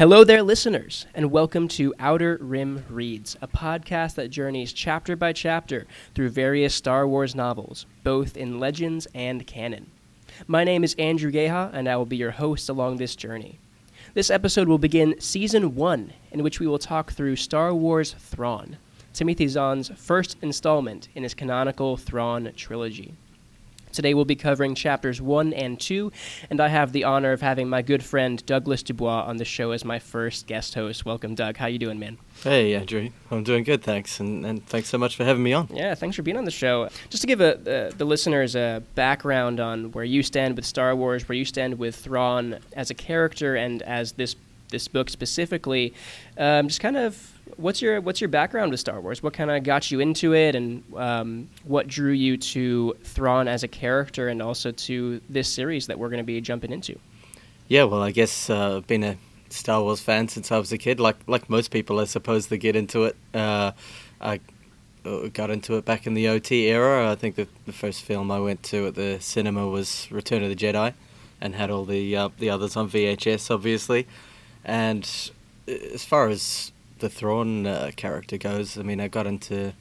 Hello there, listeners, and welcome to Outer Rim Reads, a podcast that journeys chapter by chapter through various Star Wars novels, both in legends and canon. My name is Andrew Geha, and I will be your host along this journey. This episode will begin Season 1, in which we will talk through Star Wars Thrawn, Timothy Zahn's first installment in his canonical Thrawn trilogy. Today we'll be covering chapters 1 and 2, and I have the honor of having my good friend Douglas Dubois on the show as my first guest host. Welcome, Doug. How you doing, man? Hey, Andrew. I'm doing good, thanks, and, and thanks so much for having me on. Yeah, thanks for being on the show. Just to give a, uh, the listeners a background on where you stand with Star Wars, where you stand with Thrawn as a character, and as this this book specifically, um, just kind of what's your what's your background with Star Wars? What kind of got you into it, and um, what drew you to Thrawn as a character, and also to this series that we're going to be jumping into? Yeah, well, I guess uh, I've been a Star Wars fan since I was a kid. Like like most people, I suppose, they get into it. Uh, I uh, got into it back in the OT era. I think the the first film I went to at the cinema was Return of the Jedi, and had all the uh, the others on VHS, obviously. And uh, as far as the Thrawn uh, character goes, I mean, I got into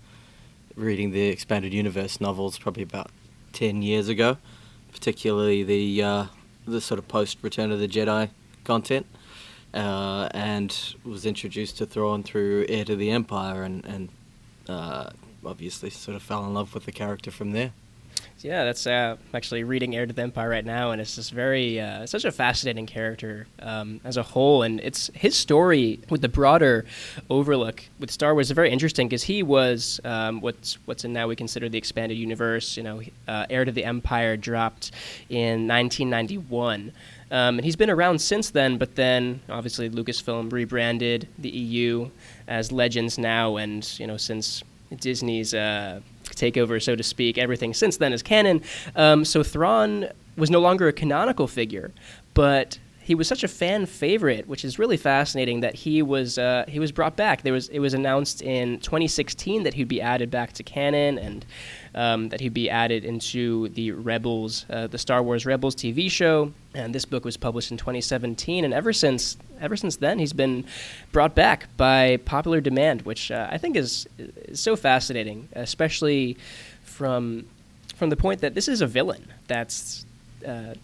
reading the expanded universe novels probably about ten years ago, particularly the uh, the sort of post Return of the Jedi content, uh, and was introduced to Thrawn through Heir to the Empire, and and uh, obviously sort of fell in love with the character from there. Yeah, that's uh, I'm actually reading Heir to the Empire right now, and it's just very uh, such a fascinating character um, as a whole, and it's his story with the broader overlook with Star Wars is very interesting because he was um, what's what's in now we consider the expanded universe. You know, uh, Heir to the Empire dropped in 1991. Um, and he's been around since then, but then obviously Lucasfilm rebranded the EU as Legends now, and you know since Disney's uh, takeover, so to speak. Everything since then is canon. Um, so Thrawn was no longer a canonical figure, but he was such a fan favorite, which is really fascinating that he was uh, he was brought back. There was it was announced in 2016 that he'd be added back to canon and um, that he'd be added into the Rebels, uh, the Star Wars Rebels TV show. And this book was published in 2017, and ever since ever since then, he's been brought back by popular demand, which uh, I think is, is so fascinating, especially from from the point that this is a villain that's uh,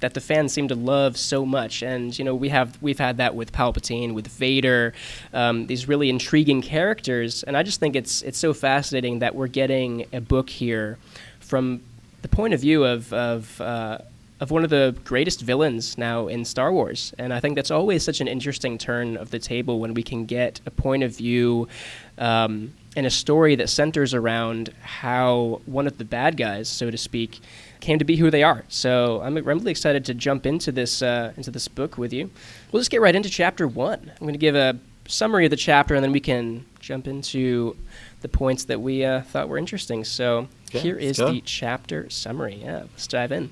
that the fans seem to love so much. And you know, we have we've had that with Palpatine, with Vader, um, these really intriguing characters. And I just think it's it's so fascinating that we're getting a book here from the point of view of of uh, of one of the greatest villains now in Star Wars. And I think that's always such an interesting turn of the table when we can get a point of view um, and a story that centers around how one of the bad guys, so to speak, came to be who they are. So I'm, I'm really excited to jump into this uh, into this book with you. We'll just get right into chapter one. I'm going to give a summary of the chapter, and then we can jump into the points that we uh, thought were interesting. So Okay, here go. the chapter summary. Yeah, let's dive in.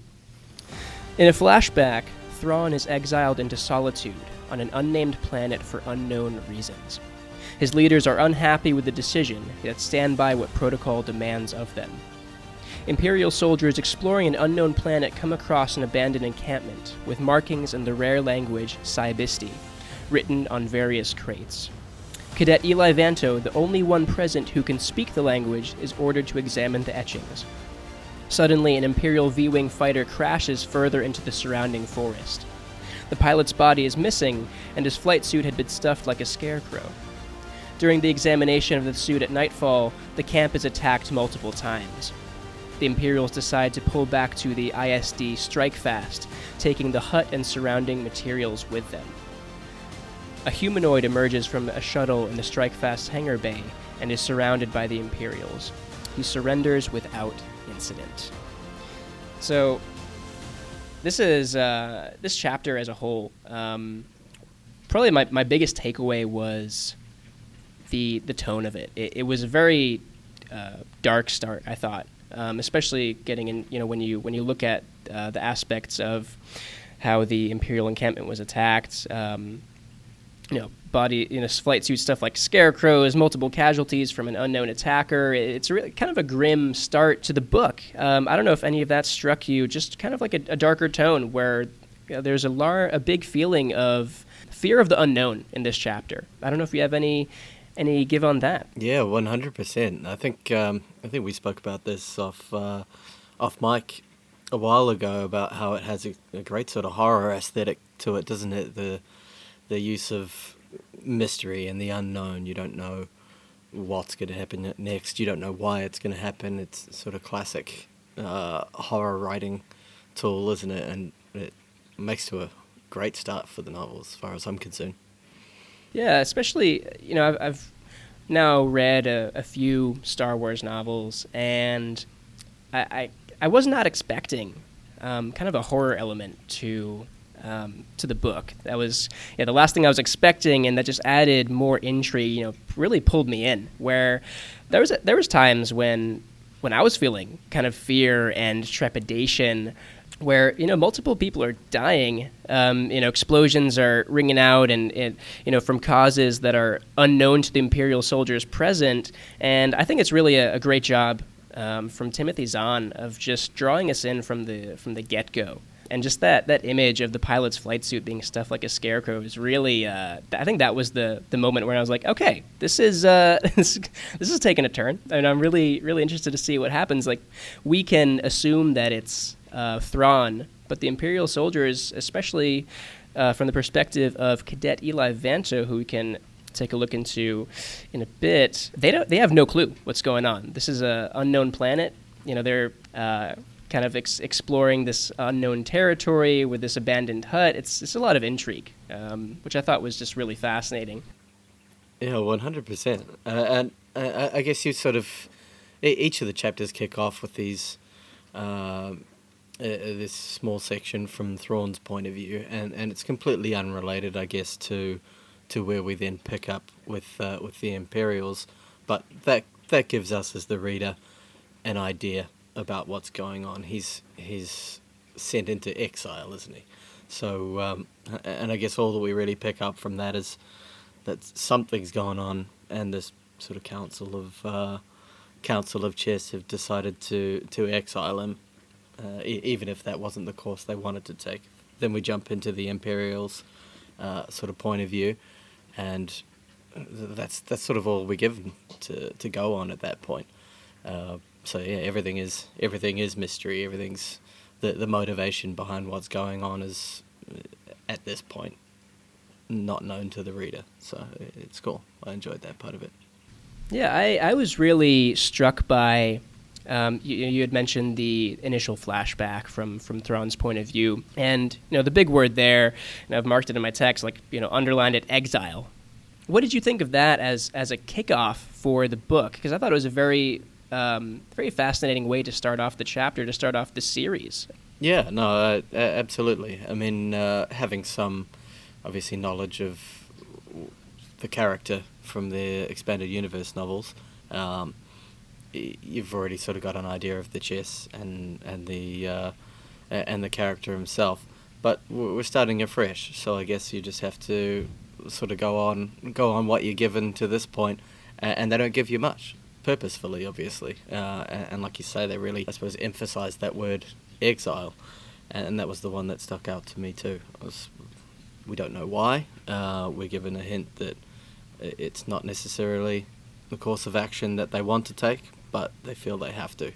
In a flashback, Thrawn is exiled into solitude on an unnamed planet for unknown reasons. His leaders are unhappy with the decision, yet stand by what protocol demands of them. Imperial soldiers exploring an unknown planet come across an abandoned encampment with markings in the rare language Sy Bisti, written on various crates. Cadet Eli Vanto, the only one present who can speak the language, is ordered to examine the etchings. Suddenly, an Imperial V Wing fighter crashes further into the surrounding forest. The pilot's body is missing, and his flight suit had been stuffed like a scarecrow. During the examination of the suit at nightfall, the camp is attacked multiple times. The Imperials decide to pull back to the ISD Strikefast, taking the hut and surrounding materials with them. A humanoid emerges from a shuttle in the Strikefast hangar bay and is surrounded by the Imperials. He surrenders without incident. So, this is uh, this chapter as a whole. Um, probably my, my biggest takeaway was the the tone of it. It, it was a very uh, dark start, I thought, um, especially getting in. You know, when you when you look at uh, the aspects of how the Imperial encampment was attacked. Um, you know, body, you know, flight suit stuff like scarecrows, multiple casualties from an unknown attacker. It's really kind of a grim start to the book. Um, I don't know if any of that struck you. Just kind of like a, a darker tone where you know, there's a lar- a big feeling of fear of the unknown in this chapter. I don't know if you have any any give on that. Yeah, one hundred percent. I think um, I think we spoke about this off uh, off mic a while ago about how it has a, a, great sort of horror aesthetic to it, doesn't it? The the use of mystery and the unknown. You don't know what's going to happen next. You don't know why it's going to happen. It's sort of classic uh, horror writing tool, isn't it? And it makes to a great start for the novel, as far as I'm concerned. Yeah, especially you know I've, I've now read a, a, few Star Wars novels, and I I, I was not expecting um, kind of a horror element to um, to the book. That was yeah the last thing I was expecting, and that just added more intrigue. You know, really pulled me in. Where there was a, there was times when when I was feeling kind of fear and trepidation where you know multiple people are dying. Um, you know, explosions are ringing out, and, and, you know from causes that are unknown to the imperial soldiers present. And I think it's really a, a great job um, from Timothy Zahn of just drawing us in from the from the get go. And just that, that image of the pilot's flight suit being stuffed like a scarecrow is really. Uh, I think that was the, the moment where I was like, okay, this is uh, this, this is taking a turn, and I'm really really interested to see what happens. Like, we can assume that it's uh, Thrawn, but the Imperial soldiers, especially uh, from the perspective of Cadet Eli Vanto, who we can take a look into in a bit, they don't they have no clue what's going on. This is an unknown planet. You know, they're uh, kind of ex- exploring this unknown territory with this abandoned hut. It's it's a lot of intrigue, um, which I thought was just really fascinating. Yeah, one hundred percent. Uh, and uh, I guess you sort of each of the chapters kick off with these. Um, uh, this small section from Thrawn's point of view, and, and it's completely unrelated, I guess, to to where we then pick up with uh, with the Imperials, but that that gives us as the reader an idea about what's going on. He's he's sent into exile, isn't he? So, um, and I guess all that we really pick up from that is that something's going on, and this sort of council of uh, council of Chiss have decided to to exile him uh, e- even if that wasn't the course they wanted to take. Then we jump into the Imperials uh, sort of point of view, and that's that's sort of all we're given to, to go on at that point. So yeah, everything is everything is mystery. Everything's the the motivation behind what's going on is uh, at this point not known to the reader. So it's cool. I enjoyed that part of it. Yeah, I, I was really struck by um, you, you, had mentioned the initial flashback from from Thrawn's point of view, and you know the big word there, and I've marked it in my text, like you know underlined it, exile. What did you think of that as as a kickoff for the book? Because I thought it was a very um, very fascinating way to start off the chapter, to start off the series. Yeah, no, uh, absolutely. I mean, uh, having some obviously knowledge of the character from the expanded universe novels. Um, you've already sort of got an idea of the Chiss and and the uh, and the character himself. But we're starting afresh, so I guess you just have to sort of go on go on what you're given to this point, and they don't give you much purposefully, obviously. Uh, and, like you say, they really, I suppose, emphasize that word exile, and that was the one that stuck out to me too. Was, we don't know why. Uh, we're given a hint that it's not necessarily the course of action that they want to take, but they feel they have to,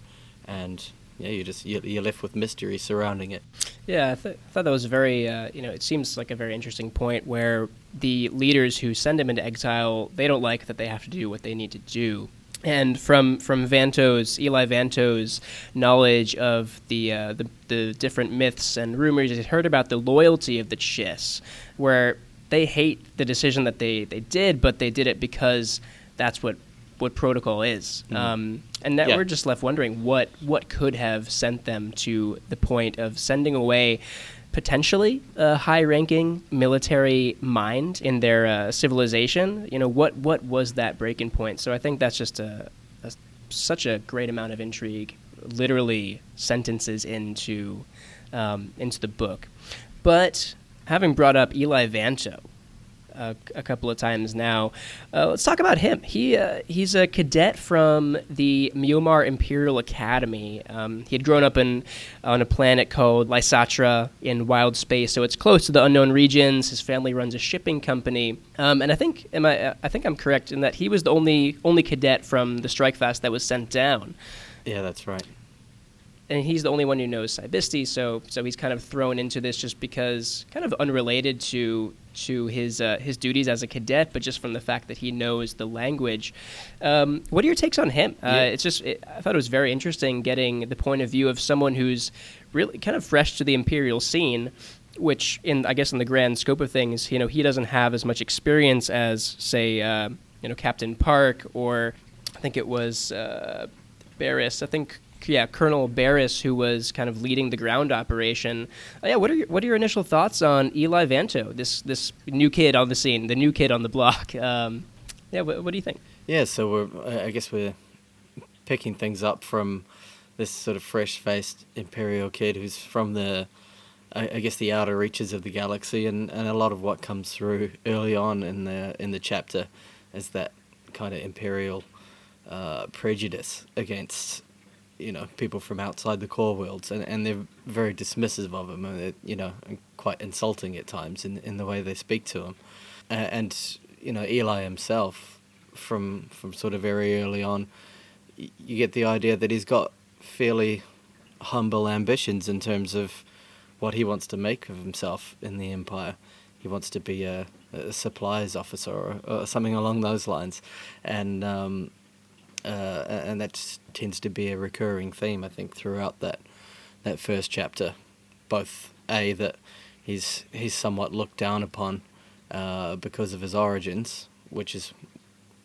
and yeah, you just you're left with mystery surrounding it. Yeah, I, th- thought that was very uh, you know it seems like a very interesting point where the leaders who send him into exile they don't like that they have to do what they need to do. And from from Vanto's Eli Vanto's knowledge of the, uh, the the different myths and rumors, he heard about the loyalty of the Chiss, where they hate the decision that they, they did, but they did it because that's what what protocol is. Mm-hmm. Um, and that yeah. we're just left wondering what what could have sent them to the point of sending away potentially a high-ranking military mind in their uh, civilization. You know, what what was that breaking point? So I think that's just a, a such a great amount of intrigue, literally sentences into um, into the book. But having brought up Eli Vanto, a, a couple of times now. Uh, let's talk about him. He uh, he's a cadet from the Myomar Imperial Academy. Um, he had grown up in on a planet called Lysatra in wild space, so it's close to the unknown regions. His family runs a shipping company, um, and I think am I I think I'm correct in that he was the only only cadet from the Strikefast that was sent down. Yeah, that's right and he's the only one who knows Sy Bisti, so so he's kind of thrown into this just because, kind of unrelated to to his uh, his duties as a cadet, but just from the fact that he knows the language. Um, what are your takes on him? Uh, yeah. It's just it, I thought it was very interesting getting the point of view of someone who's really kind of fresh to the imperial scene. Which, in I guess, in the grand scope of things, you know, he doesn't have as much experience as, say, uh, you know, Captain Parck or I think it was uh, Barris. I think yeah, Colonel Barris, who was kind of leading the ground operation. Uh, yeah, what are your, what are your initial thoughts on Eli Vanto, this this new kid on the scene, the new kid on the block? Um, yeah, what, what, do you think? Yeah, so we're I guess we're picking things up from this sort of fresh-faced imperial kid who's from the I, guess the outer reaches of the galaxy, and, and a lot of what comes through early on in the in the chapter is that kind of imperial uh, prejudice against you know people from outside the core worlds, and, and they're very dismissive of him, and you know, quite insulting at times in in the way they speak to him, and you know Eli himself, from from sort of very early on, you get the idea that he's got fairly humble ambitions in terms of what he wants to make of himself in the empire. He wants to be a, a supplies officer or, or, something along those lines, and um, uh, and that tends to be a recurring theme, I think, throughout that that first chapter. Both a that he's he's somewhat looked down upon uh, because of his origins, which is,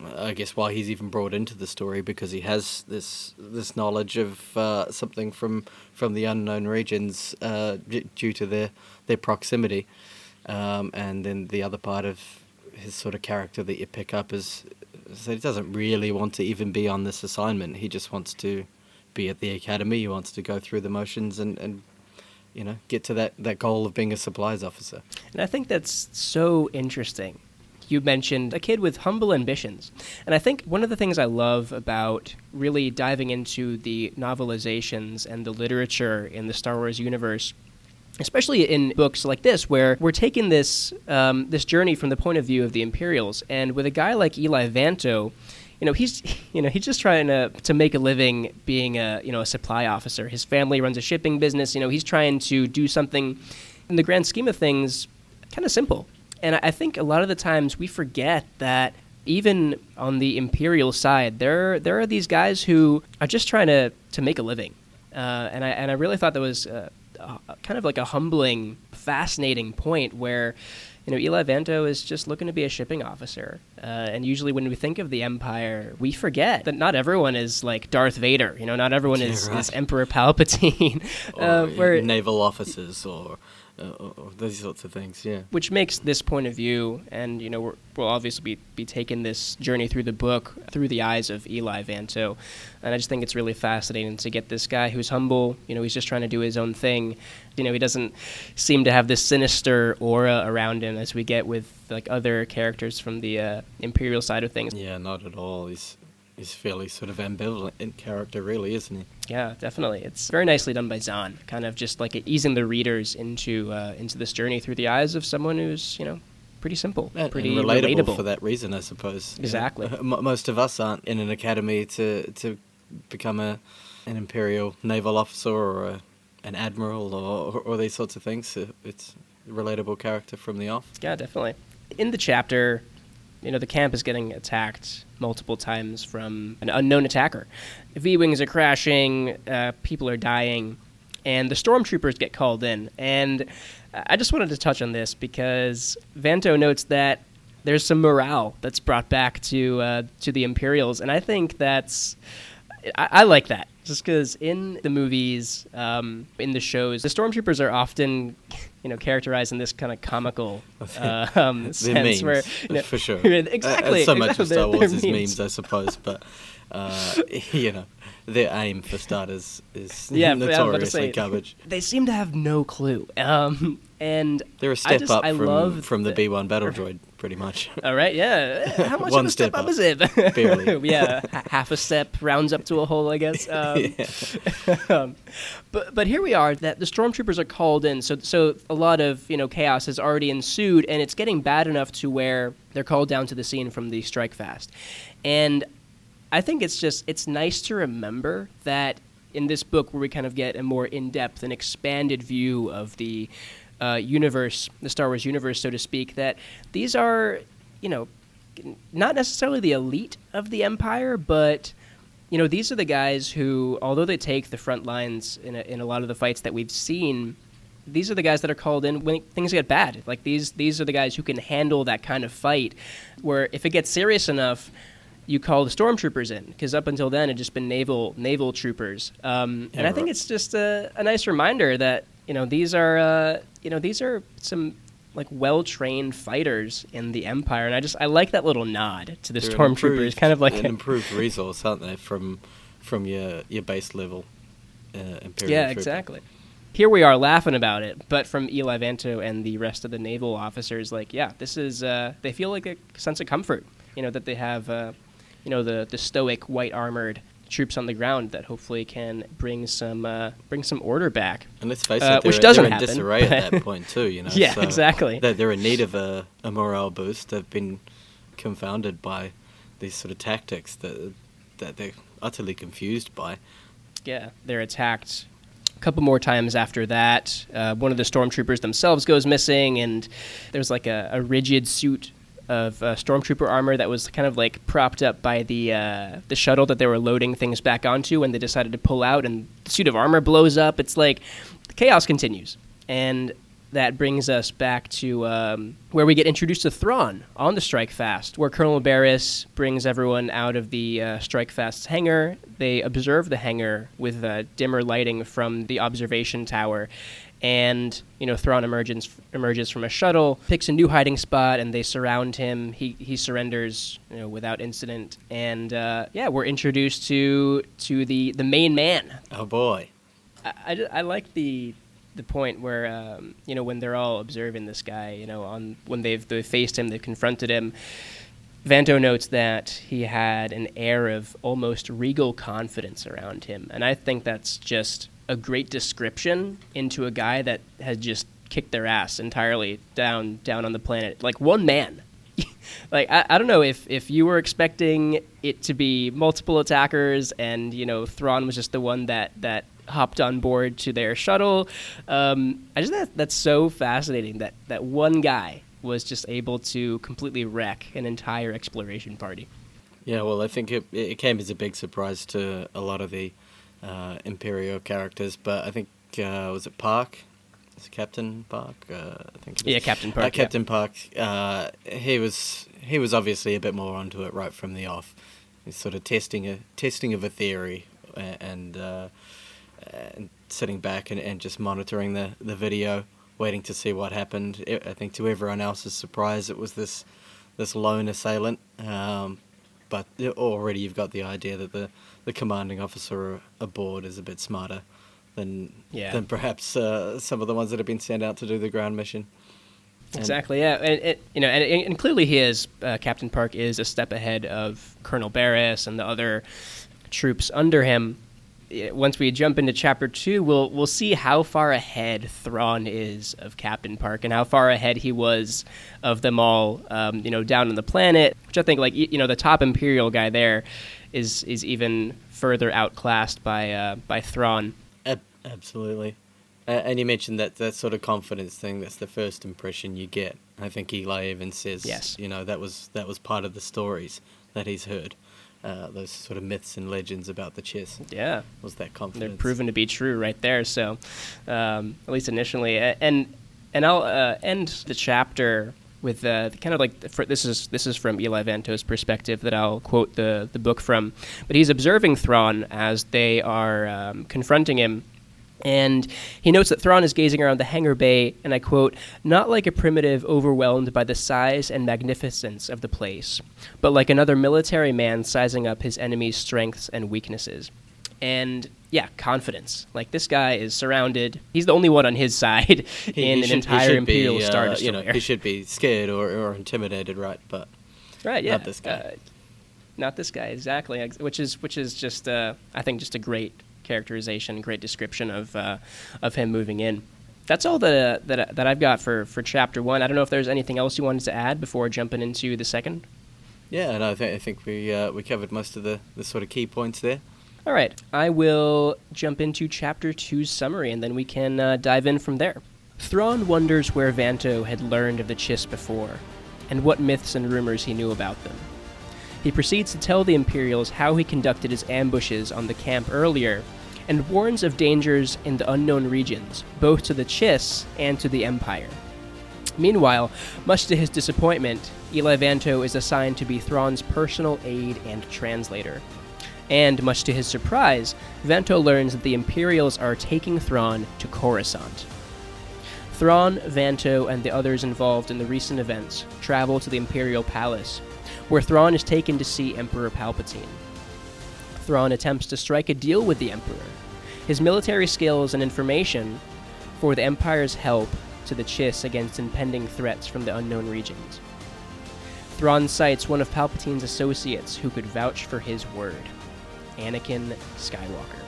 I guess, why he's even brought into the story because he has this this knowledge of uh, something from from the unknown regions uh, due to their their proximity, um, and then the other part of his sort of character that you pick up is so he doesn't really want to even be on this assignment. He just wants to be at the academy. He wants to go through the motions and, and you know get to that, that goal of being a supplies officer. And I think that's so interesting. You mentioned a kid with humble ambitions. And I think one of the things I love about really diving into the novelizations and the literature in the Star Wars universe especially in books like this, where we're taking this um, this journey from the point of view of the Imperials, and with a guy like Eli Vanto, you know he's you know he's just trying to to make a living being a you know a supply officer. His family runs a shipping business. You know he's trying to do something in the grand scheme of things, kind of simple. And I think a lot of the times we forget that even on the imperial side, there there are these guys who are just trying to to make a living. Uh, and I and I really thought that was uh, kind of like a humbling, fascinating point where you know, Eli Vanto is just looking to be a shipping officer. Uh, and usually when we think of the Empire, we forget that not everyone is like Darth Vader. You know, not everyone is, right. is Emperor Palpatine. uh, where, naval officers or uh, those sorts of things. Yeah. Which makes this point of view, and you know, we will obviously be be taking this journey through the book through the eyes of Eli Vanto, and I just think it's really fascinating to get this guy who's humble. You know, he's just trying to do his own thing. You know, he doesn't seem to have this sinister aura around him as we get with like other characters from the uh, Imperial side of things. Yeah, not at all. He's he's fairly sort of ambivalent in character, really, isn't he? Yeah, definitely. It's very nicely done by Zahn, kind of just like easing the readers into uh, into this journey through the eyes of someone who's you know pretty simple, and, pretty and relatable, relatable, for that reason, I suppose. Exactly. You know, most of us aren't in an academy to to become a an imperial naval officer or a, an admiral or, or these sorts of things. It's a relatable character from the off. Yeah, definitely. In the chapter, you know, the camp is getting attacked multiple times from an unknown attacker. V wings are crashing, uh, people are dying, and the stormtroopers get called in. And I just wanted to touch on this because Vanto notes that there's some morale that's brought back to uh, to the Imperials, and I think that's I, I like that just because in the movies, um, in the shows, the stormtroopers are often, you know, characterized in this kind of comical uh, um, sense, memes, where you know, for sure, exactly. Uh, so much exactly, of Star Wars is memes. memes, I suppose, but uh, you know, their aim for starters is Yeah, I was about to notoriously say- garbage. They seem to have no clue. Um, and They're a step just- up I from from the that- B1 battle droid, pretty much. All right, yeah. How much One of a step, step up, up. is it? Barely. yeah, half a step rounds up to a hole, I guess. Um, um, but but here we are that the stormtroopers are called in. So so a lot of you know chaos has already ensued, and it's getting bad enough to where they're called down to the scene from the Strikefast, and I think it's just it's nice to remember that in this book where we kind of get a more in-depth and expanded view of the uh, universe, the Star Wars universe, so to speak, that these are, you know, not necessarily the elite of the Empire, but you know, these are the guys who, although they take the front lines in a, in a lot of the fights that we've seen, these are the guys that are called in when things get bad. Like these, these are the guys who can handle that kind of fight. Where if it gets serious enough, you call the stormtroopers in because up until then it'd just been naval naval troopers. Um, and I think it's just a, a nice reminder that you know these are uh, you know these are some like well trained fighters in the Empire, and I just I like that little nod to the They're stormtroopers, kind of like an improved resource, aren't they? From from your your base level uh, Imperial. yeah, trooper. exactly. Here we are laughing about it, but from Eli Vanto and the rest of the naval officers, like, yeah, this is. Uh, they feel like a sense of comfort, you know, that they have, uh, you know, the the stoic white armored troops on the ground that hopefully can bring some uh, bring some order back. And let's face it, Uh, they're, which doesn't they're in happen, disarray at that point too. You know, Yeah, so exactly. They're, they're in need of a, a morale boost. They've been confounded by these sort of tactics that that they're utterly confused by. Yeah, they're attacked a couple more times after that. Uh, one of the stormtroopers themselves goes missing, and there's like a, a rigid suit of uh, stormtrooper armor that was kind of like propped up by the uh, the shuttle that they were loading things back onto, and they decided to pull out, and the suit of armor blows up. It's like chaos continues, and that brings us back to um, where we get introduced to Thrawn on the Strikefast, where Colonel Barris brings everyone out of the uh, Strikefast's hangar. They observe the hangar with uh, dimmer lighting from the observation tower. And you know, Thrawn emerges emerges from a shuttle, picks a new hiding spot, and they surround him. He he surrenders, you know, without incident. And uh, yeah, we're introduced to to the the main man, Oh boy, I, I, I like the the point where um, you know when they're all observing this guy, you know, on when they've, they've faced him, they've confronted him. Vanto notes that he had an air of almost regal confidence around him, and I think that's just a great description into a guy that has just kicked their ass entirely down down on the planet, like one man. like I, I don't know if if you were expecting it to be multiple attackers and you know Thrawn was just the one that that hopped on board to their shuttle. Um, I just that that's so fascinating that that one guy was just able to completely wreck an entire exploration party. Yeah, well, I think it it came as a big surprise to a lot of the uh, Imperial characters, but I think uh, was it Parck? Is it Captain Parck? Uh, I think. Yeah, Captain Parck, Uh, yeah. Captain Parck. Uh, he was he was obviously a bit more onto it right from the off. He's sort of testing a testing of a theory and uh, and sitting back and, and just monitoring the, the video, waiting to see what happened. I I think to everyone else's surprise, it was this this lone assailant. Um, but already you've got the idea that the, the commanding officer aboard is a bit smarter than Yeah. than perhaps uh, some of the ones that have been sent out to do the ground mission. And- Exactly. Yeah, and it, you know, and, and clearly he is uh, Captain Parck is a step ahead of Colonel Barris and the other troops under him. Once we jump into chapter two, we'll we'll see how far ahead Thrawn is of Captain Parck and how far ahead he was of them all. Um, you know, down on the planet, which I think, like you know, the top Imperial guy there is is even further outclassed by uh, by Thrawn. Ab- absolutely. Uh, and you mentioned that that sort of confidence thing. That's the first impression you get. I think Eli even says, Yes. you know, that was that was part of the stories that he's heard. Uh, those sort of myths and legends about the Chiss Yeah. was that confidence? they're proven to be true right there. So, um, at least initially, and and I'll uh, end the chapter with uh, kind of like for, this is this is from Eli Vanto's perspective that I'll quote the the book from. But he's observing Thrawn as they are um, confronting him. And he notes that Thrawn is gazing around the hangar bay, and I quote, not like a primitive overwhelmed by the size and magnificence of the place, but like another military man sizing up his enemy's strengths and weaknesses. and yeah, confidence. Like this guy is surrounded. He's the only one on his side He- in he an should- entire Imperial be, uh, Star You Destroyer. know, he should be scared or, or intimidated, right? But right? Yeah, not this guy. Uh, not this guy exactly. Which is which is just uh, I think just a great characterization, great description of uh, of him moving in. That's all that uh, that that I've got for for chapter one. I don't know if there's anything else you wanted to add before jumping into the second. yeah, and I think I think we uh, we covered most of the, the sort of key points there. All right, I will jump into Chapter 2's summary and then we can uh, dive in from there. Thrawn wonders where Vanto had learned of the Chiss before, and what myths and rumors he knew about them. He proceeds to tell the Imperials how he conducted his ambushes on the camp earlier, and warns of dangers in the unknown regions, both to the Chiss and to the Empire. Meanwhile, much to his disappointment, Eli Vanto is assigned to be Thrawn's personal aide and translator. And much to his surprise, Vanto learns that the Imperials are taking Thrawn to Coruscant. Thrawn, Vanto, and the others involved in the recent events travel to the Imperial Palace, where Thrawn is taken to see Emperor Palpatine. Thrawn attempts to strike a deal with the Emperor. His military skills and information for the Empire's help to the Chiss against impending threats from the unknown regions. Thrawn cites one of Palpatine's associates who could vouch for his word Anakin Skywalker.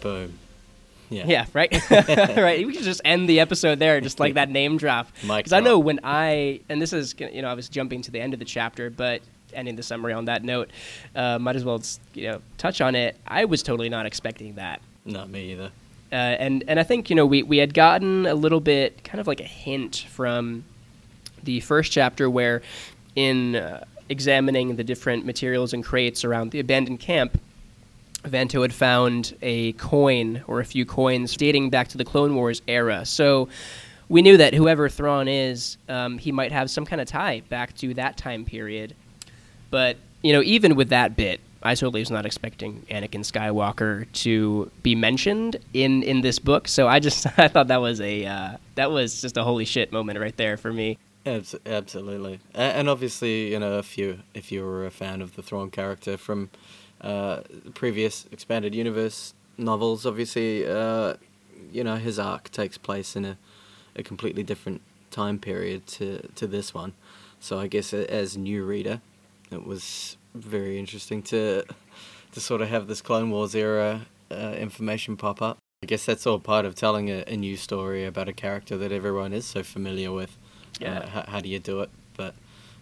Boom. Yeah. Yeah, right. right. We could just end the episode there, just like that name drop. Because I know when I and this is you know I was jumping to the end of the chapter, but ending the summary on that note, uh, might as well you know touch on it. I was totally not expecting that. Not me either. uh, and and I think you know we we had gotten a little bit kind of like a hint from the first chapter where in uh, examining the different materials and crates around the abandoned camp Vanto had found a coin or a few coins dating back to the Clone Wars era. So we knew that whoever Thrawn is, um, he might have some kind of tie back to that time period. But you know, even with that bit, I totally was not expecting Anakin Skywalker to be mentioned in in this book. So I just I thought that was a uh, that was just a holy shit moment right there for me. Abs- absolutely, and obviously, you know, if you if you were a fan of the Thrawn character from uh, previous expanded universe novels, obviously, uh, you know, his arc takes place in a, a completely different time period to to this one. So I guess as new reader, it was very interesting to to sort of have this Clone Wars era uh, information pop up. I guess that's all part of telling a, a new story about a character that everyone is so familiar with. Yeah. Uh, how, how do you do it? But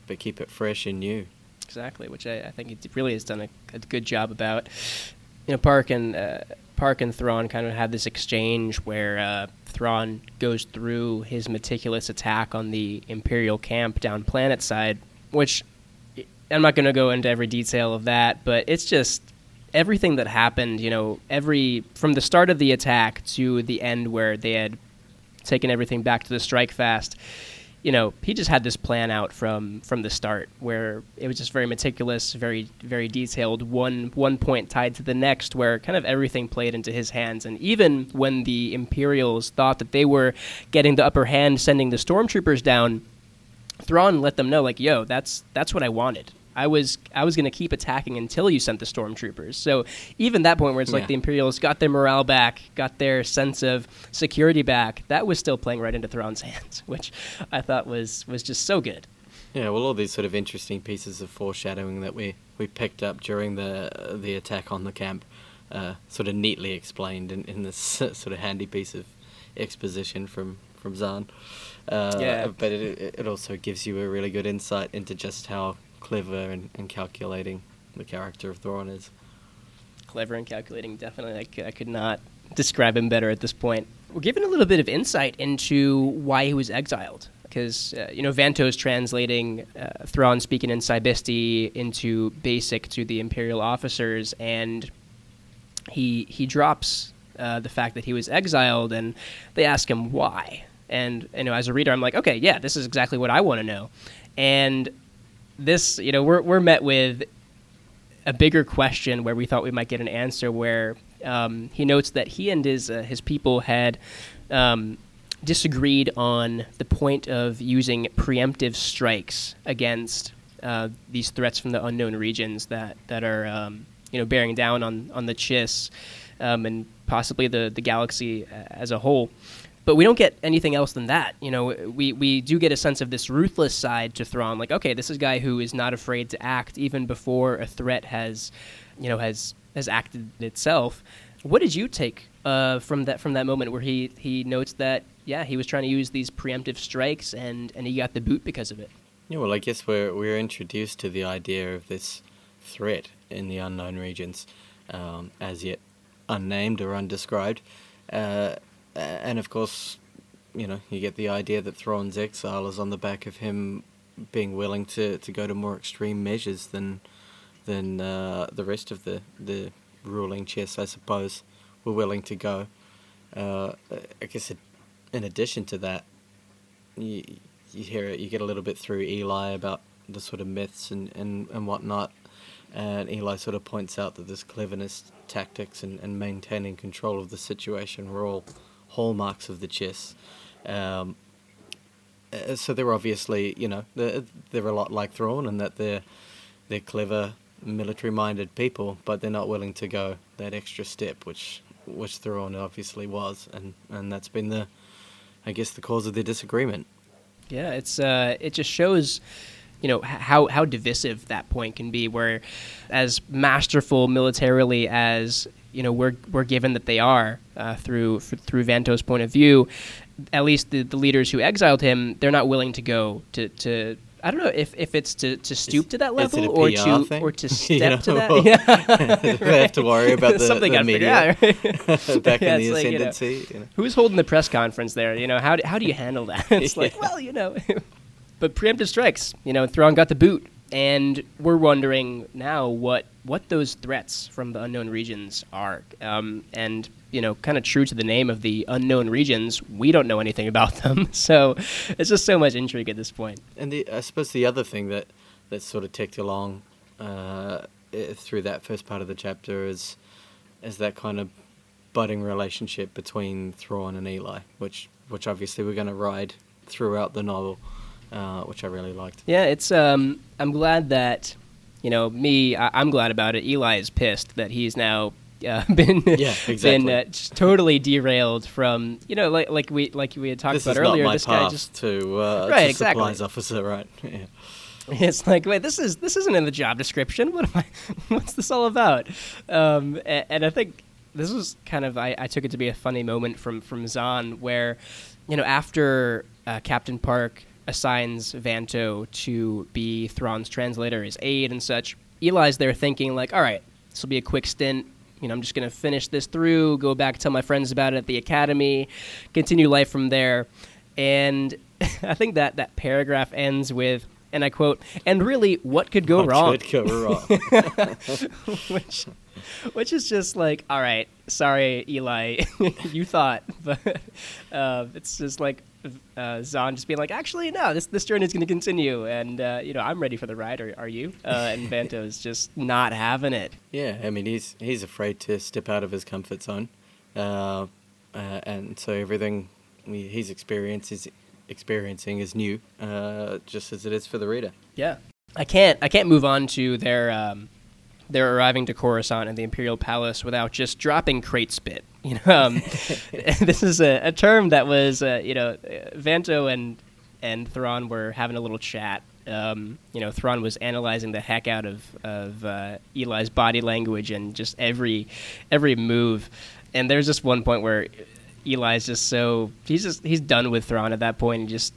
but keep it fresh and new. Exactly, which I, I think it really has done a, a good job about. You know, Parck and uh, Parck and Thrawn kind of have this exchange where uh, Thrawn goes through his meticulous attack on the Imperial camp down planet side, which I'm not going to go into every detail of that, but it's just everything that happened. You know, every from the start of the attack to the end where they had taken everything back to the Strikefast you know he just had this plan out from from the start where it was just very meticulous very very detailed one one point tied to the next where kind of everything played into his hands. And even when the imperials thought that they were getting the upper hand sending the stormtroopers down Thrawn let them know like yo that's that's what I wanted I was I was going to keep attacking until you sent the stormtroopers. So even that point where it's like the Imperials got their morale back, got their sense of security back, that was still playing right into Thrawn's hands, which I thought was was just so good. Yeah, well, all these sort of interesting pieces of foreshadowing that we, we picked up during the the attack on the camp, uh, sort of neatly explained in, in this sort of handy piece of exposition from from Zahn. Uh, Yeah. But it it also gives you a really good insight into just how clever and, and calculating the character of Thrawn is. Clever and calculating, definitely. I could not describe him better at this point. We're given a little bit of insight into why he was exiled. Because, uh, you know, Vanto's translating uh, Thrawn speaking in Sy Bisti into basic to the Imperial officers, and he, he drops uh, the fact that he was exiled, and they ask him why. And, you know, as a reader, I'm like, okay, yeah, this is exactly what I want to know. And this, you know, we're, we're met with a bigger question where we thought we might get an answer where um, he notes that he and his uh, his people had um, disagreed on the point of using preemptive strikes against uh, these threats from the unknown regions that that are um, you know bearing down on on the Chiss um, and possibly the the galaxy as a whole. But we don't get anything else than that. You know, we, we do get a sense of this ruthless side to Thrawn. Like, okay, this is a guy who is not afraid to act even before a threat has, you know, has has acted itself. What did you take uh, from that from that moment where he he notes that yeah he was trying to use these preemptive strikes and and he got the boot because of it. Yeah, well, I guess we're we're introduced to the idea of this threat in the unknown regions, um, as yet unnamed or undescribed, uh, and of course, you know, you get the idea that Thrawn's exile is on the back of him being willing to, to go to more extreme measures than than uh, the rest of the the ruling Chiss, I suppose, were willing to go. Uh, I guess it, in addition to that, you, you hear it, you get a little bit through Eli about the sort of myths and, and, and whatnot. And Eli sort of points out that this cleverness, tactics, and, and maintaining control of the situation were all hallmarks of the Chiss. Um, uh, so they're obviously, you know, they're, they're a lot like Thrawn in that they're they're clever, military-minded people, but they're not willing to go that extra step, which which Thrawn obviously was, and and that's been the, I guess, the cause of their disagreement. Yeah, it's uh, it just shows, you know, how how divisive that point can be. Where, as masterful militarily as you know we're we're given that they are uh, through through Vanto's point of view, at least the, the leaders who exiled him, they're not willing to go to to I don't know if, if it's to, to stoop to that level or to thing? or to You step to know? that. Yeah, they have to worry about the, something the media out, right? back Yeah, in the like, you know. You know. Who's holding the press conference there? You know, how do, how do you handle that? it's like, Yeah. well, you know, but preemptive strikes. You know, Thrawn got the boot, and we're wondering now what what those threats from the unknown regions are. Um, and you know, kind of true to the name of the unknown regions, we don't know anything about them. So it's just so much intrigue at this point. And the, I suppose the other thing that that sort of ticked along uh, through that first part of the chapter is is that kind of budding relationship between Thrawn and Eli, which which obviously we're going to ride throughout the novel, uh, which I really liked. Yeah, it's. Um, I'm glad that, you know, me. I, I'm glad about it. Eli is pissed that he's now uh, been Yeah, exactly. been uh, totally derailed from you know like like we like we had talked this about earlier. this guy just to uh, Right, to exactly. supplies officer, right? Yeah. it's like wait this is this isn't in the job description. What am I? What's this all about? Um, and, and I think this was kind of I, I took it to be a funny moment from from Zahn where you know after uh, Captain Parck assigns Vanto to be Thrawn's translator, his aide and such. Eli's there thinking like, all right, this will be a quick stint. You know, I'm just gonna finish this through, go back, tell my friends about it at the academy, continue life from there. And I think that that paragraph ends with, and I quote, "And really, what could go What wrong?" could go wrong? which, which is just like, all right, sorry, Eli, you thought, but uh, it's just like uh, Zahn just being like, actually, no, this this journey is going to continue, and uh, you know, I'm ready for the ride. Are, are you? Uh, and Vanto's just not having it. Yeah, I mean he's he's afraid to step out of his comfort zone, uh, uh, and so everything he's experienced is experiencing is new, uh, just as it is for the reader. Yeah, I can't I can't move on to their um, their arriving to Coruscant and the Imperial Palace without just dropping crate spit. You know, um, this is a, a term that was uh, you know Vanto and and Thrawn were having a little chat. Um, you know, Thrawn was analyzing the heck out of of uh, Eli's body language and just every every move. And there's just one point where Eli's just so he's just he's done with Thrawn at that point and just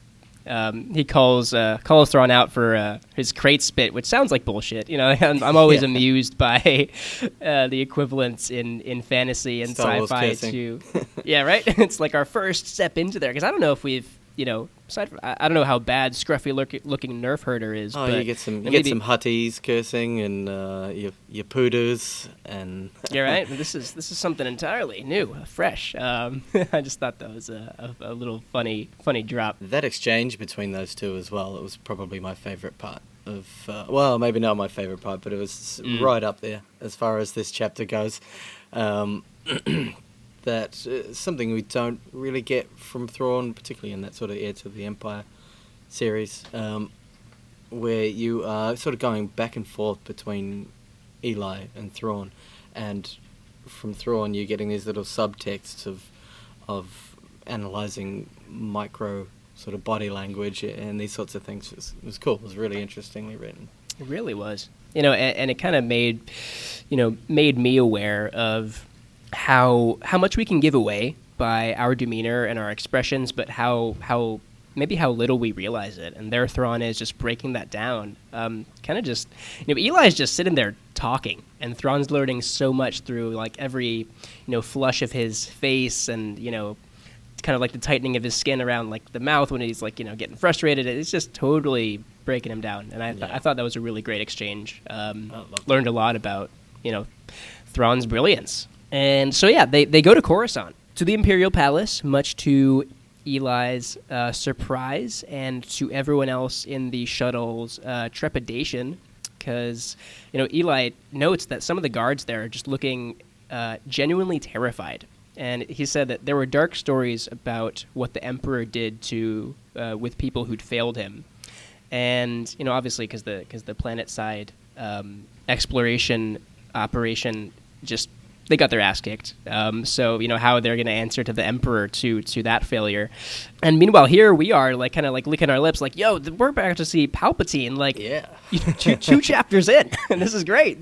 um, he calls uh, calls Thrawn out for uh, his crate spit, which sounds like bullshit. You know, I'm, I'm always Yeah. amused by uh, the equivalents in, in fantasy and Star sci-fi cursing. to yeah, right. it's like our first step into there because I don't know if we've you know aside from, I, I don't know how bad scruffy look, looking nerf herder is. Oh, but you get some you get some Huttese cursing and uh, your your poodles and You're right. This is this is something entirely new, fresh. Um, I just thought that was a, a, a little funny funny drop. that exchange between those two as well. It was probably my favorite part of uh, well, maybe not my favorite part, but it was Mm. right up there as far as this chapter goes. Um, that uh, something we don't really get from Thrawn, particularly in that sort of Heir to the Empire series. Um, where you are sort of going back and forth between Eli and Thrawn, and from Thrawn you're getting these little subtexts of of analyzing micro sort of body language and these sorts of things. It was, it was cool. It was really interestingly written. It really was. You know, and, and it kind of made, you know, made me aware of how how much we can give away by our demeanor and our expressions, but how how maybe how little we realize it. And their Thrawn is just breaking that down. Um, kind of just, you know, Eli's just sitting there talking, and Thrawn's learning so much through like every, you know, flush of his face and you know, kind of like the tightening of his skin around like the mouth when he's like you know getting frustrated. It's just totally breaking him down. And I, th- Yeah. I thought that was a really great exchange. Um, loved learned a lot about you know Thrawn's brilliance. And so yeah, they they go to Coruscant to the Imperial Palace, much to Eli's uh, surprise and to everyone else in the shuttle's uh, trepidation, because you know Eli notes that some of the guards there are just looking uh, genuinely terrified. And he said that there were dark stories about what the Emperor did to uh, with people who'd failed him, and you know obviously because the because the planet side um, exploration operation just they got their ass kicked. Um, so you know how they're going to answer to the emperor to to that failure. And meanwhile, here we are, like kind of like licking our lips, like, "Yo, we're about to see Palpatine." Like, Yeah. two, two chapters in, and this is great.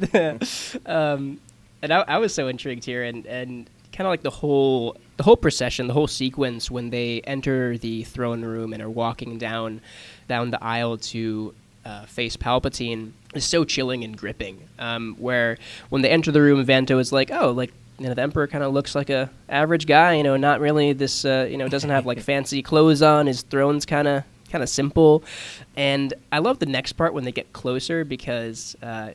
um, and I, I was so intrigued here, and and kind of like the whole the whole procession, the whole sequence when they enter the throne room and are walking down down the aisle to uh, face Palpatine is so chilling and gripping. Um, where when they enter the room, Vanto is like, "Oh, like." You know, the emperor kind of looks like a average guy. You know, not really this. Uh, you know, doesn't have like fancy clothes on. His throne's kind of kind of simple. And I love the next part when they get closer because uh,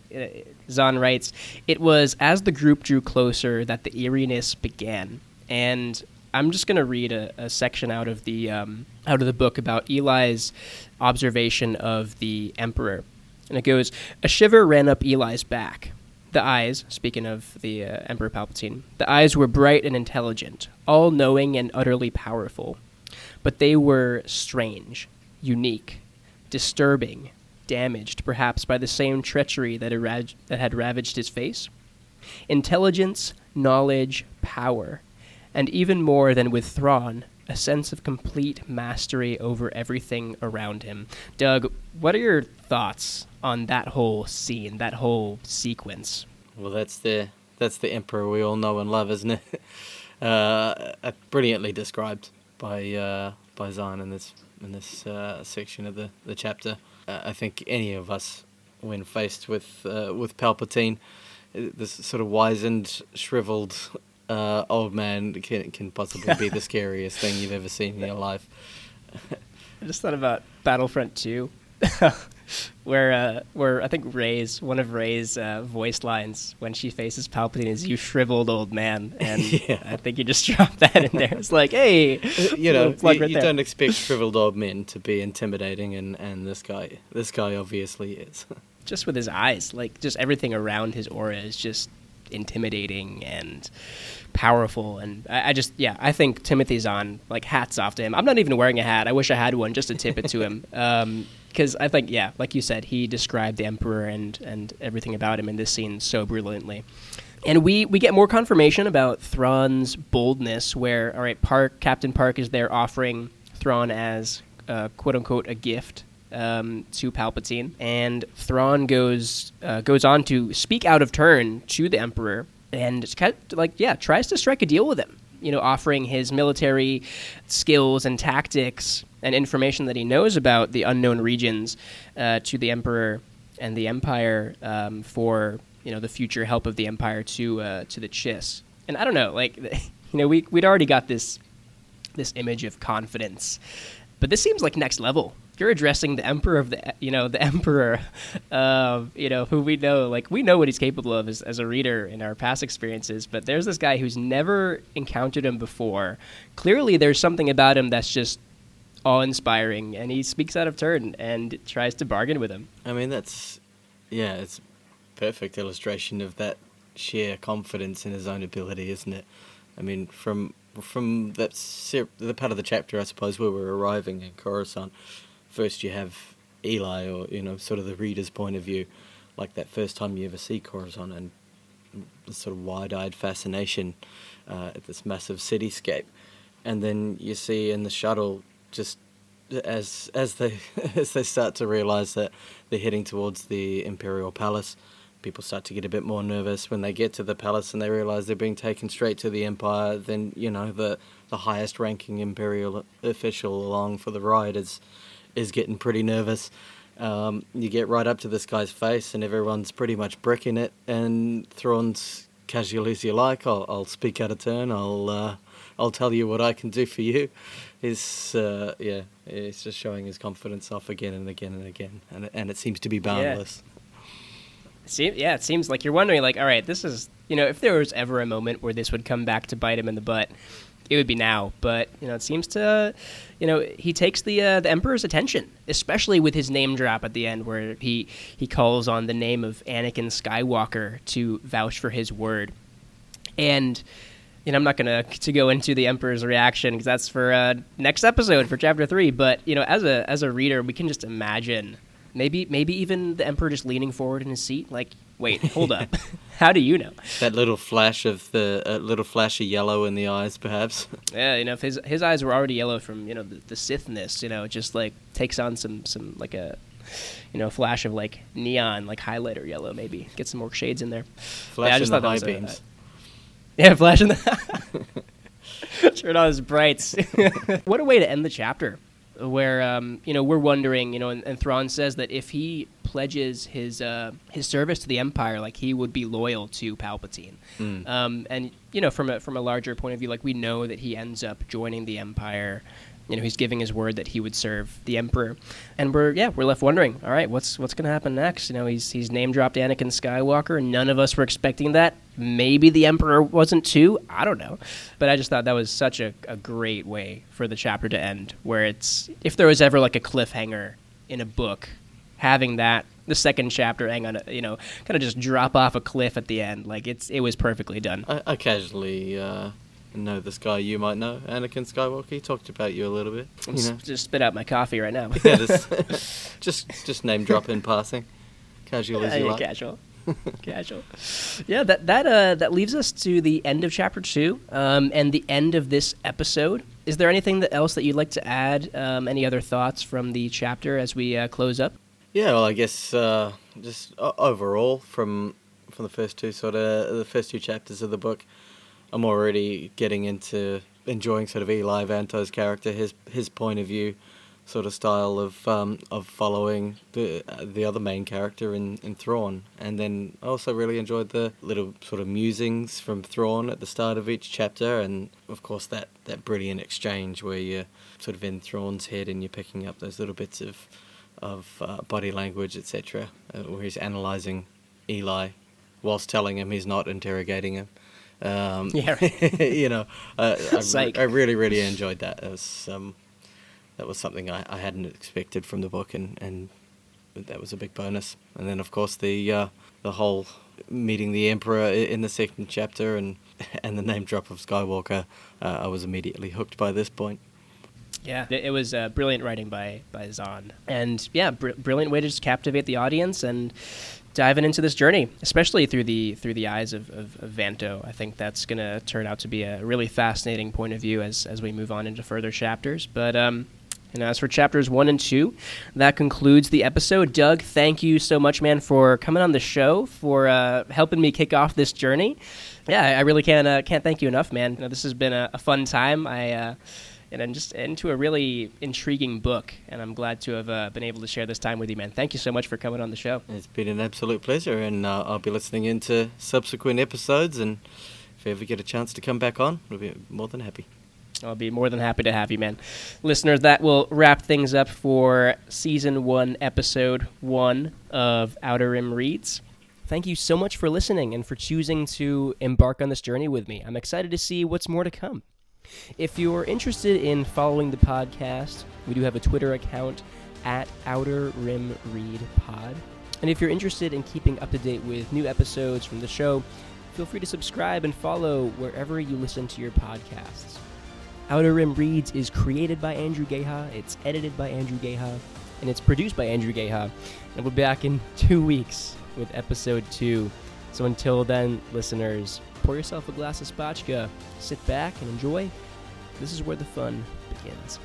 Zahn writes, "It was as the group drew closer that the eeriness began." And I'm just going to read a, a section out of the um, out of the book about Eli's observation of the emperor, and it goes: "A shiver ran up Eli's back." The eyes, speaking of the uh, Emperor Palpatine, the eyes were bright and intelligent, all knowing and utterly powerful. But they were strange, unique, disturbing, damaged perhaps by the same treachery that, that had ravaged his face. Intelligence, knowledge, power, and even more than with Thrawn, a sense of complete mastery over everything around him. Doug, what are your thoughts on that whole scene, that whole sequence? Well, that's the that's the emperor we all know and love, isn't it? Uh, uh, brilliantly described by uh, by Zahn in this in this uh, section of the the chapter. Uh, I think any of us, when faced with uh, with Palpatine, this sort of wizened, shriveled uh, old man can can possibly be the scariest thing you've ever seen in your life. I just thought about Battlefront 2, where uh, where I think Rey's one of Rey's uh, voice lines when she faces Palpatine is "You shriveled old man," and Yeah. I think you just dropped that in there. It's like, hey, you know, you, right you don't expect shriveled old men to be intimidating, and, and this guy, this guy obviously is. just with his eyes, like just everything around his aura is just intimidating and powerful. And I, I just, yeah, I think Timothy Zahn like hats off to him. I'm not even wearing a hat. I wish I had one just to tip it to him. Um, because I think, yeah, like you said, he described the emperor and and everything about him in this scene so brilliantly. And we, we get more confirmation about Thrawn's boldness, where all right, Parck Captain Parck is there offering Thrawn as uh, quote unquote a gift um, to Palpatine, and Thrawn goes uh, goes on to speak out of turn to the Emperor, and kind of like yeah, tries to strike a deal with him. You know, offering his military skills and tactics and information that he knows about the unknown regions uh, to the Emperor and the Empire um, for you know the future help of the Empire to uh, to the Chiss. And I don't know, like you know, we we'd already got this this image of confidence, but this seems like next level. You're addressing the emperor of the you know the emperor, uh, you know who we know like we know what he's capable of as, as a reader in our past experiences. But there's this guy who's never encountered him before. Clearly, there's something about him that's just awe-inspiring, and he speaks out of turn and tries to bargain with him. I mean, that's yeah, it's perfect illustration of that sheer confidence in his own ability, isn't it? I mean, from from that ser- the part of the chapter, I suppose, where we're arriving in Coruscant, first you have Eli or you know sort of the reader's point of view, like that first time you ever see Coruscant and the sort of wide-eyed fascination uh, at this massive cityscape, and then you see in the shuttle just as as they as they start to realize that they're heading towards the imperial palace people start to get a bit more nervous. When they get to the palace and they realize they're being taken straight to the empire then you know the the highest ranking imperial official along for the ride is is getting pretty nervous. Um, you get right up to this guy's face and everyone's pretty much bricking it. And Thrawn's casual as you like I'll, I'll speak out of turn. I'll uh, I'll tell you what I can do for you. Is uh, yeah it's just showing his confidence off again and again and again. And and it seems to be boundless. See, yeah, it seems like you're wondering, like, all right, this is, you know, if there was ever a moment where this would come back to bite him in the butt, it would be now. But you know, it seems to, you know, he takes the uh, the emperor's attention, especially with his name drop at the end, where he he calls on the name of Anakin Skywalker to vouch for his word, and. You know, I'm not gonna to go into the emperor's reaction because that's for uh, next episode for chapter three. But you know, as a as a reader, we can just imagine Maybe maybe even the emperor just leaning forward in his seat, like, wait, hold up, how do you know? That little flash of the uh, little flash of yellow in the eyes, perhaps. yeah, you know, if his his eyes were already yellow from you know the, the Sithness, you know, it just like takes on some some like a you know flash of like neon, like highlighter yellow, maybe get some more shades in there. Flash yeah, I just in the high beams. A, yeah, flash in the. Turn on his brights. what a way to end the chapter where um, you know we're wondering, you know, and, and Thrawn says that if he pledges his uh, his service to the Empire, like he would be loyal to Palpatine. Mm. Um, and you know, from a from a larger point of view, like we know that he ends up joining the Empire. You know he's giving his word that he would serve the emperor. And we're yeah we're left wondering all right what's what's going to happen next? You know he's he's name dropped Anakin Skywalker. And none of us were expecting that. Maybe the emperor wasn't too. I don't know. But I just thought that was such a, a great way for the chapter to end where it's if there was ever like a cliffhanger in a book having that the second chapter hang on you know kind of just drop off a cliff at the end like it's it was perfectly done I, I casually uh know this guy you might know, Anakin Skywalker. He talked about you a little bit. You know. Just spit out my coffee right now. yeah, just, just just name drop in passing, casual as you yeah, like. Casual. casual. Yeah, that that uh, that leaves us to the end of chapter two um, and the end of this episode. Is there anything that else that you'd like to add? Um, any other thoughts from the chapter as we uh, close up? Yeah, well, I guess uh, just overall from from the first two sort of the first two chapters of the book, I'm already getting into enjoying sort of Eli Vanto's character, his his point of view, sort of style of um, of following the uh, the other main character in, in Thrawn, and then I also really enjoyed the little sort of musings from Thrawn at the start of each chapter, and of course that that brilliant exchange where you're sort of in Thrawn's head and you're picking up those little bits of of uh, body language, etc., uh, where he's analyzing Eli whilst telling him he's not interrogating him. Um, yeah, you know, uh, I, I, really, really enjoyed that. It was, um, that was something I, I hadn't expected from the book, and, and that was a big bonus. And then, of course, the uh, the whole meeting the Emperor in the second chapter, and and the name drop of Skywalker. Uh, I was immediately hooked by this point. Yeah, it was uh, brilliant writing by by Zahn, and yeah, br- brilliant way to just captivate the audience and diving into this journey, especially through the through the eyes of, of, of Vanto. I think that's going to turn out to be a really fascinating point of view as as we move on into further chapters. But um, and as for chapters one and two, that concludes the episode. Doug, thank you so much, man, for coming on the show, for uh, helping me kick off this journey. Yeah, I really can't uh, can't thank you enough, man. You know, this has been a, a fun time. I uh, and just into a really intriguing book. And I'm glad to have uh, been able to share this time with you, man. Thank you so much for coming on the show. It's been an absolute pleasure, and uh, I'll be listening into subsequent episodes. And if you ever get a chance to come back on, we'll be more than happy. I'll be more than happy to have you, man. Listeners, that will wrap things up for season one, episode one of Outer Rim Reads. Thank you so much for listening and for choosing to embark on this journey with me. I'm excited to see what's more to come. If you're interested in following the podcast, we do have a Twitter account at Outer Rim Read Pod. And if you're interested in keeping up to date with new episodes from the show, feel free to subscribe and follow wherever you listen to your podcasts. Outer Rim Reads is created by Andrew Geha, it's edited by Andrew Geha, and it's produced by Andrew Geha. And we'll be back in two weeks with episode two. So until then, listeners, pour yourself a glass of spotchka, sit back and enjoy. This is where the fun begins.